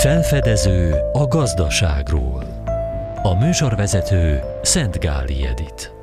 Felfedező a gazdaságról. A műsorvezető Szent Gáli Edit.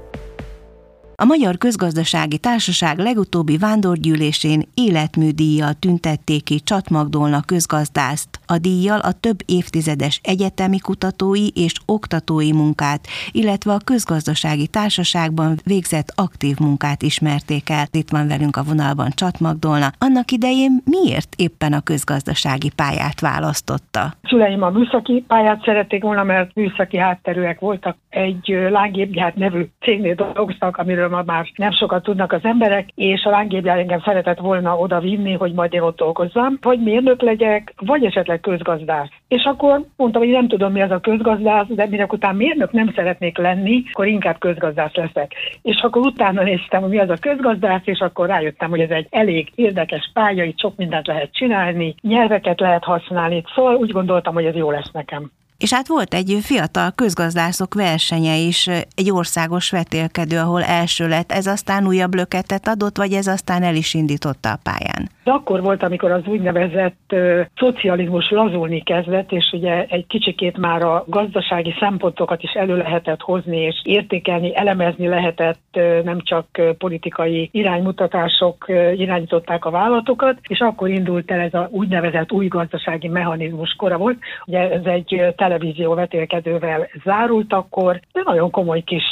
A Magyar Közgazdasági Társaság legutóbbi vándorgyűlésén életműdíjjal tüntették ki Csatmagdolna közgazdászt. A díjjal a több évtizedes egyetemi kutatói és oktatói munkát, illetve a közgazdasági társaságban végzett aktív munkát ismerték el. Itt van velünk a vonalban Csatmagdolna. Annak idején miért éppen a közgazdasági pályát választotta? Szüleim a műszaki pályát szerették volna, mert műszaki hátterűek voltak. Egy lángépgyárt nevű cégnél dolgoztak, amiről amiről ma már nem sokat tudnak az emberek, és a lángépjár engem szeretett volna oda vinni, hogy majd én ott dolgozzam, vagy mérnök legyek, vagy esetleg közgazdász. És akkor mondtam, hogy nem tudom, mi az a közgazdász, de minek után mérnök nem szeretnék lenni, akkor inkább közgazdász leszek. És akkor utána néztem, hogy mi az a közgazdász, és akkor rájöttem, hogy ez egy elég érdekes pálya, itt sok mindent lehet csinálni, nyelveket lehet használni, szóval úgy gondoltam, hogy ez jó lesz nekem. És hát volt egy fiatal közgazdászok versenye is, egy országos vetélkedő, ahol első lett. Ez aztán újabb löketet adott, vagy ez aztán el is indította a pályán? De akkor volt, amikor az úgynevezett uh, szocializmus lazulni kezdett, és ugye egy kicsikét már a gazdasági szempontokat is elő lehetett hozni, és értékelni, elemezni lehetett, uh, nem csak politikai iránymutatások uh, irányították a vállalatokat, és akkor indult el ez a úgynevezett új gazdasági mechanizmus kora volt. Ugye ez egy televízió vetélkedővel zárult akkor, de nagyon komoly kis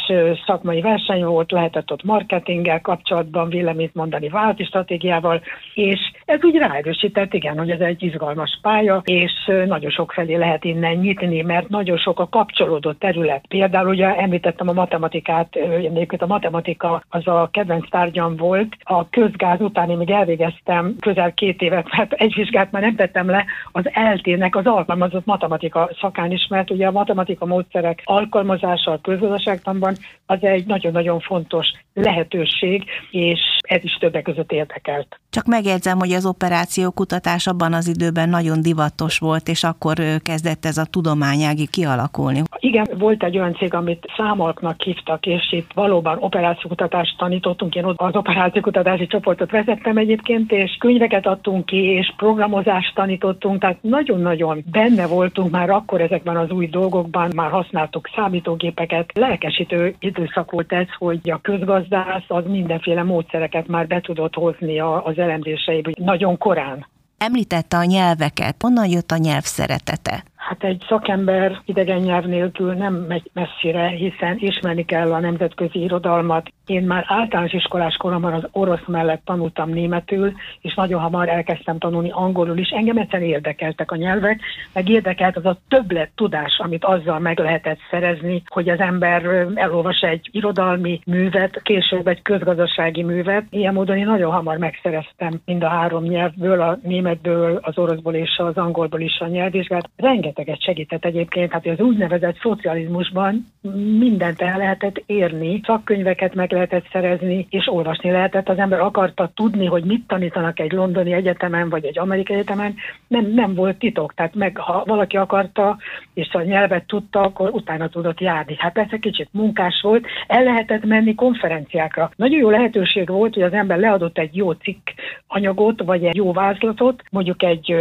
szakmai verseny volt, lehetett ott marketinggel kapcsolatban véleményt mondani vállalati stratégiával, és ez úgy ráerősített, igen, hogy ez egy izgalmas pálya, és nagyon sok felé lehet innen nyitni, mert nagyon sok a kapcsolódó terület. Például ugye említettem a matematikát, egyébként a matematika az a kedvenc tárgyam volt. A közgáz után én még elvégeztem közel két évet, mert egy vizsgát már nem tettem le az eltének az alkalmazott matematika szakán is, mert ugye a matematika módszerek alkalmazása a közgazdaságtanban az egy nagyon-nagyon fontos lehetőség, és ez is többek között érdekelt. Csak megjegyzem, hogy az operáció kutatás abban az időben nagyon divatos volt, és akkor kezdett ez a tudományági kialakulni. Igen, volt egy olyan cég, amit számolknak hívtak, és itt valóban operációkutatást tanítottunk. Én ott az operációkutatási csoportot vezettem egyébként, és könyveket adtunk ki, és programozást tanítottunk, tehát nagyon-nagyon benne voltunk már akkor ezekben az új dolgokban, már használtuk számítógépeket. Lelkesítő időszak volt ez, hogy a közgazdász az mindenféle módszereket már be tudott hozni az elemzéseibe nagyon korán. Említette a nyelveket, honnan jött a nyelv szeretete? Hát egy szakember idegen nyelv nélkül nem megy messzire, hiszen ismerni kell a nemzetközi irodalmat. Én már általános iskolás koromban az orosz mellett tanultam németül, és nagyon hamar elkezdtem tanulni angolul is. Engem egyszerűen érdekeltek a nyelvek, meg érdekelt az a többlet tudás, amit azzal meg lehetett szerezni, hogy az ember elolvas egy irodalmi művet, később egy közgazdasági művet. Ilyen módon én nagyon hamar megszereztem mind a három nyelvből, a németből, az oroszból és az angolból is a nyelvvizsgát. Rengeteg rengeteget segített egyébként, hát az úgynevezett szocializmusban mindent el lehetett érni, szakkönyveket meg lehetett szerezni, és olvasni lehetett. Az ember akarta tudni, hogy mit tanítanak egy londoni egyetemen, vagy egy amerikai egyetemen, nem, nem volt titok. Tehát meg, ha valaki akarta, és a nyelvet tudta, akkor utána tudott járni. Hát persze kicsit munkás volt, el lehetett menni konferenciákra. Nagyon jó lehetőség volt, hogy az ember leadott egy jó cikk anyagot, vagy egy jó vázlatot, mondjuk egy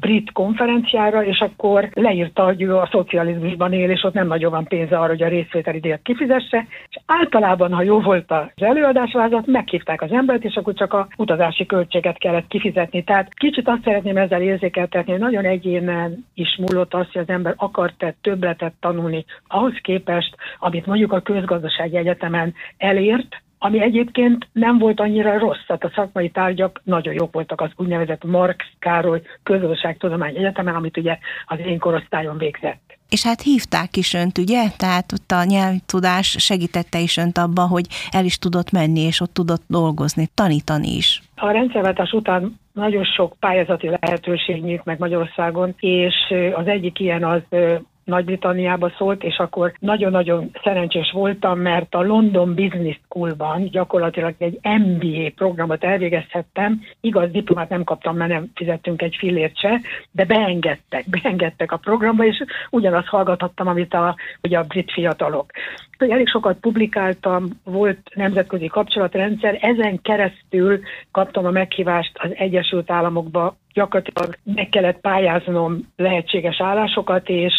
brit konferenciára, és akkor leírta, hogy ő a szocializmusban él, és ott nem nagyon van pénze arra, hogy a részvételi díjat kifizesse, és általában, ha jó volt az előadásvázat, meghívták az embert, és akkor csak a utazási költséget kellett kifizetni. Tehát kicsit azt szeretném ezzel érzékeltetni, hogy nagyon egyénen is múlott az, hogy az ember akart-e többletet tanulni ahhoz képest, amit mondjuk a közgazdasági egyetemen elért, ami egyébként nem volt annyira rossz, tehát a szakmai tárgyak nagyon jók voltak az úgynevezett Marx Károly Közgazdaságtudomány Egyetemen, amit ugye az én korosztályon végzett. És hát hívták is önt, ugye? Tehát ott a nyelvtudás segítette is önt abba, hogy el is tudott menni, és ott tudott dolgozni, tanítani is. A rendszerváltás után nagyon sok pályázati lehetőség nyílt meg Magyarországon, és az egyik ilyen az nagy-Britanniába szólt, és akkor nagyon-nagyon szerencsés voltam, mert a London Business Schoolban gyakorlatilag egy MBA programot elvégezhettem. Igaz, diplomát nem kaptam, mert nem fizettünk egy fillért se, de beengedtek, beengedtek a programba, és ugyanazt hallgathattam, amit a, ugye a brit fiatalok. Elég sokat publikáltam, volt nemzetközi kapcsolatrendszer, ezen keresztül kaptam a meghívást az Egyesült Államokba gyakorlatilag meg kellett pályáznom lehetséges állásokat, és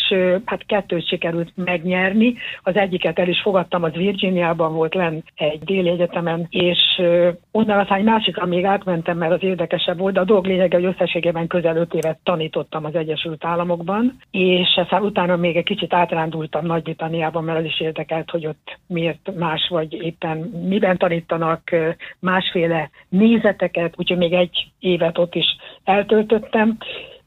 hát kettőt sikerült megnyerni. Az egyiket el is fogadtam, az Virginiában volt lenn egy déli egyetemen, és onnan aztán egy másikra még átmentem, mert az érdekesebb volt, de a dolg lényege, hogy összességében közel öt évet tanítottam az Egyesült Államokban, és aztán utána még egy kicsit átrándultam Nagy-Britanniában, mert az is érdekelt, hogy ott miért más, vagy éppen miben tanítanak másféle nézeteket, úgyhogy még egy évet ott is el eltöltöttem.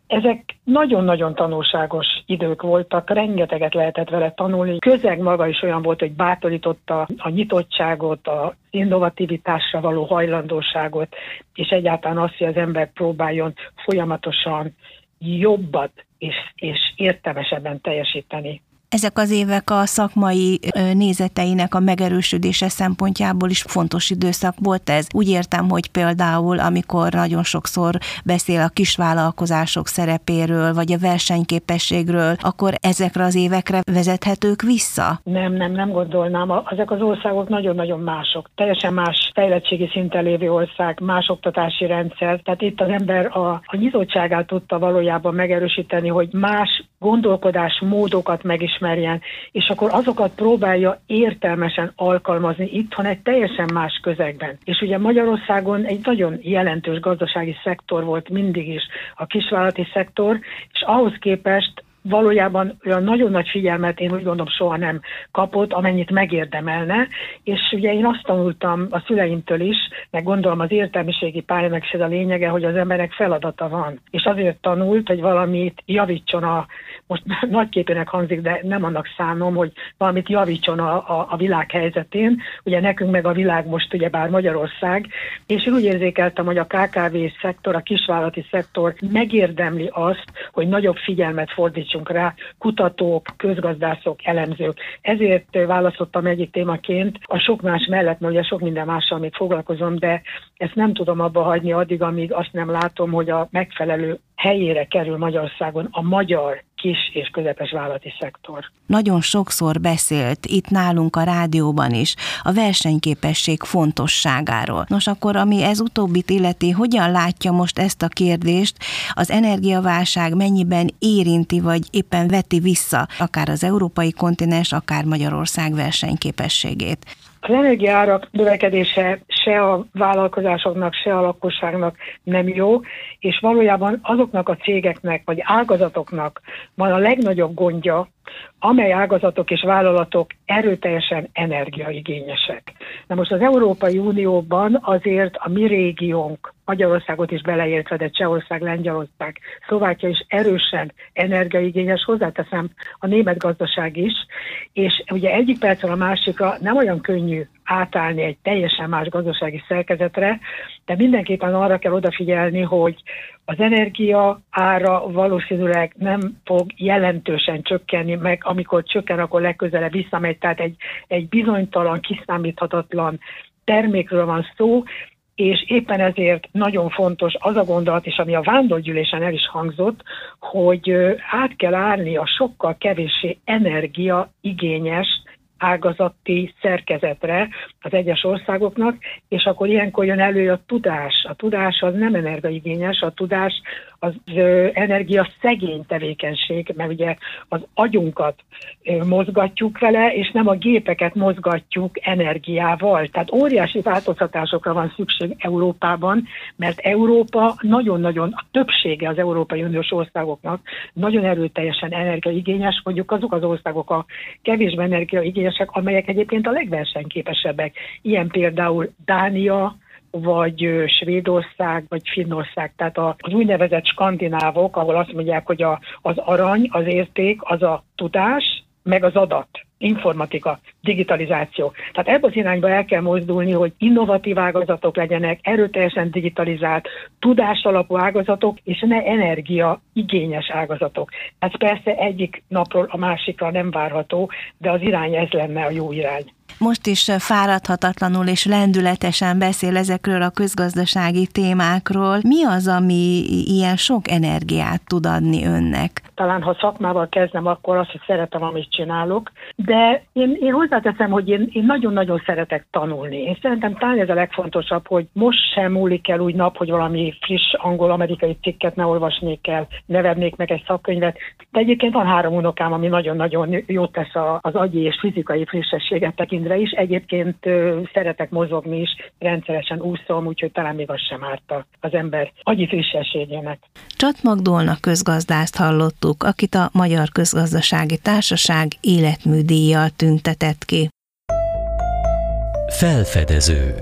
Ezek nagyon-nagyon tanulságos idők voltak, rengeteget lehetett vele tanulni. Közeg maga is olyan volt, hogy bátorította a nyitottságot, a innovativitásra való hajlandóságot, és egyáltalán azt, hogy az ember próbáljon folyamatosan jobbat és, és értelmesebben teljesíteni ezek az évek a szakmai nézeteinek a megerősödése szempontjából is fontos időszak volt ez. Úgy értem, hogy például, amikor nagyon sokszor beszél a kisvállalkozások szerepéről, vagy a versenyképességről, akkor ezekre az évekre vezethetők vissza? Nem, nem, nem gondolnám. Ezek az országok nagyon-nagyon mások. Teljesen más fejlettségi szinten lévő ország, más oktatási rendszer. Tehát itt az ember a, a nyitottságát tudta valójában megerősíteni, hogy más gondolkodás módokat megismerjen, és akkor azokat próbálja értelmesen alkalmazni itthon egy teljesen más közegben. És ugye Magyarországon egy nagyon jelentős gazdasági szektor volt mindig is a kisvállalati szektor, és ahhoz képest valójában olyan nagyon nagy figyelmet én úgy gondolom soha nem kapott, amennyit megérdemelne, és ugye én azt tanultam a szüleimtől is, meg gondolom az értelmiségi pályának is ez a lényege, hogy az emberek feladata van. És azért tanult, hogy valamit javítson a, most nagyképének hangzik, de nem annak szánom, hogy valamit javítson a, a, a világ helyzetén. Ugye nekünk meg a világ most ugye bár Magyarország, és én úgy érzékeltem, hogy a KKV szektor, a kisvállalati szektor megérdemli azt, hogy nagyobb figyelmet fordítson fordítsunk rá kutatók, közgazdászok, elemzők. Ezért választottam egyik témaként a sok más mellett, mert ugye sok minden mással még foglalkozom, de ezt nem tudom abba hagyni addig, amíg azt nem látom, hogy a megfelelő helyére kerül Magyarországon a magyar kis és közepes vállalati szektor. Nagyon sokszor beszélt itt nálunk a rádióban is a versenyképesség fontosságáról. Nos, akkor ami ez utóbbit illeti, hogyan látja most ezt a kérdést, az energiaválság mennyiben érinti, vagy éppen veti vissza akár az európai kontinens, akár Magyarország versenyképességét? Az energiárak növekedése se a vállalkozásoknak, se a lakosságnak nem jó, és valójában azoknak a cégeknek vagy ágazatoknak van a legnagyobb gondja, amely ágazatok és vállalatok erőteljesen energiaigényesek. Na most az Európai Unióban azért a mi régiónk, Magyarországot is beleértve, de Csehország, Lengyelország, Szlovákia is erősen energiaigényes, hozzáteszem a német gazdaság is, és ugye egyik percről a másikra nem olyan könnyű átállni egy teljesen más gazdasági szerkezetre, de mindenképpen arra kell odafigyelni, hogy az energia ára valószínűleg nem fog jelentősen csökkenni, meg amikor csökken, akkor legközelebb visszamegy, tehát egy, egy bizonytalan, kiszámíthatatlan termékről van szó, és éppen ezért nagyon fontos az a gondolat is, ami a vándorgyűlésen el is hangzott, hogy át kell állni a sokkal kevéssé energia igényes ágazati szerkezetre az egyes országoknak, és akkor ilyenkor jön elő a tudás. A tudás az nem energiaigényes, a tudás az energia szegény tevékenység, mert ugye az agyunkat mozgatjuk vele, és nem a gépeket mozgatjuk energiával. Tehát óriási változtatásokra van szükség Európában, mert Európa nagyon-nagyon, a többsége az Európai Uniós országoknak nagyon erőteljesen energiaigényes, mondjuk azok az országok a kevésbé energiaigényesek, amelyek egyébként a legversenyképesebbek. Ilyen például Dánia, vagy Svédország, vagy Finnország, tehát az úgynevezett skandinávok, ahol azt mondják, hogy a, az arany, az érték, az a tudás, meg az adat, informatika, digitalizáció. Tehát ebben az irányba el kell mozdulni, hogy innovatív ágazatok legyenek, erőteljesen digitalizált, tudásalapú ágazatok, és ne energia igényes ágazatok. Ez persze egyik napról a másikra nem várható, de az irány ez lenne a jó irány. Most is fáradhatatlanul és lendületesen beszél ezekről a közgazdasági témákról. Mi az, ami ilyen sok energiát tud adni önnek? Talán ha szakmával kezdem, akkor azt, hogy szeretem, amit csinálok, de de én, én hozzáteszem, hogy én, én nagyon-nagyon szeretek tanulni. Én szerintem talán ez a legfontosabb, hogy most sem múlik el úgy nap, hogy valami friss angol-amerikai cikket ne olvasnék el, ne vennék meg egy szakkönyvet. De egyébként van három unokám, ami nagyon-nagyon jót tesz az agyi és fizikai frissességet tekintve is. Egyébként szeretek mozogni is, rendszeresen úszom, úgyhogy talán még az sem árt az ember agyi frissességének. Csat Magdolna közgazdást hallottuk, akit a Magyar Közgazdasági Társaság életműdíjjal tüntetett ki. Felfedező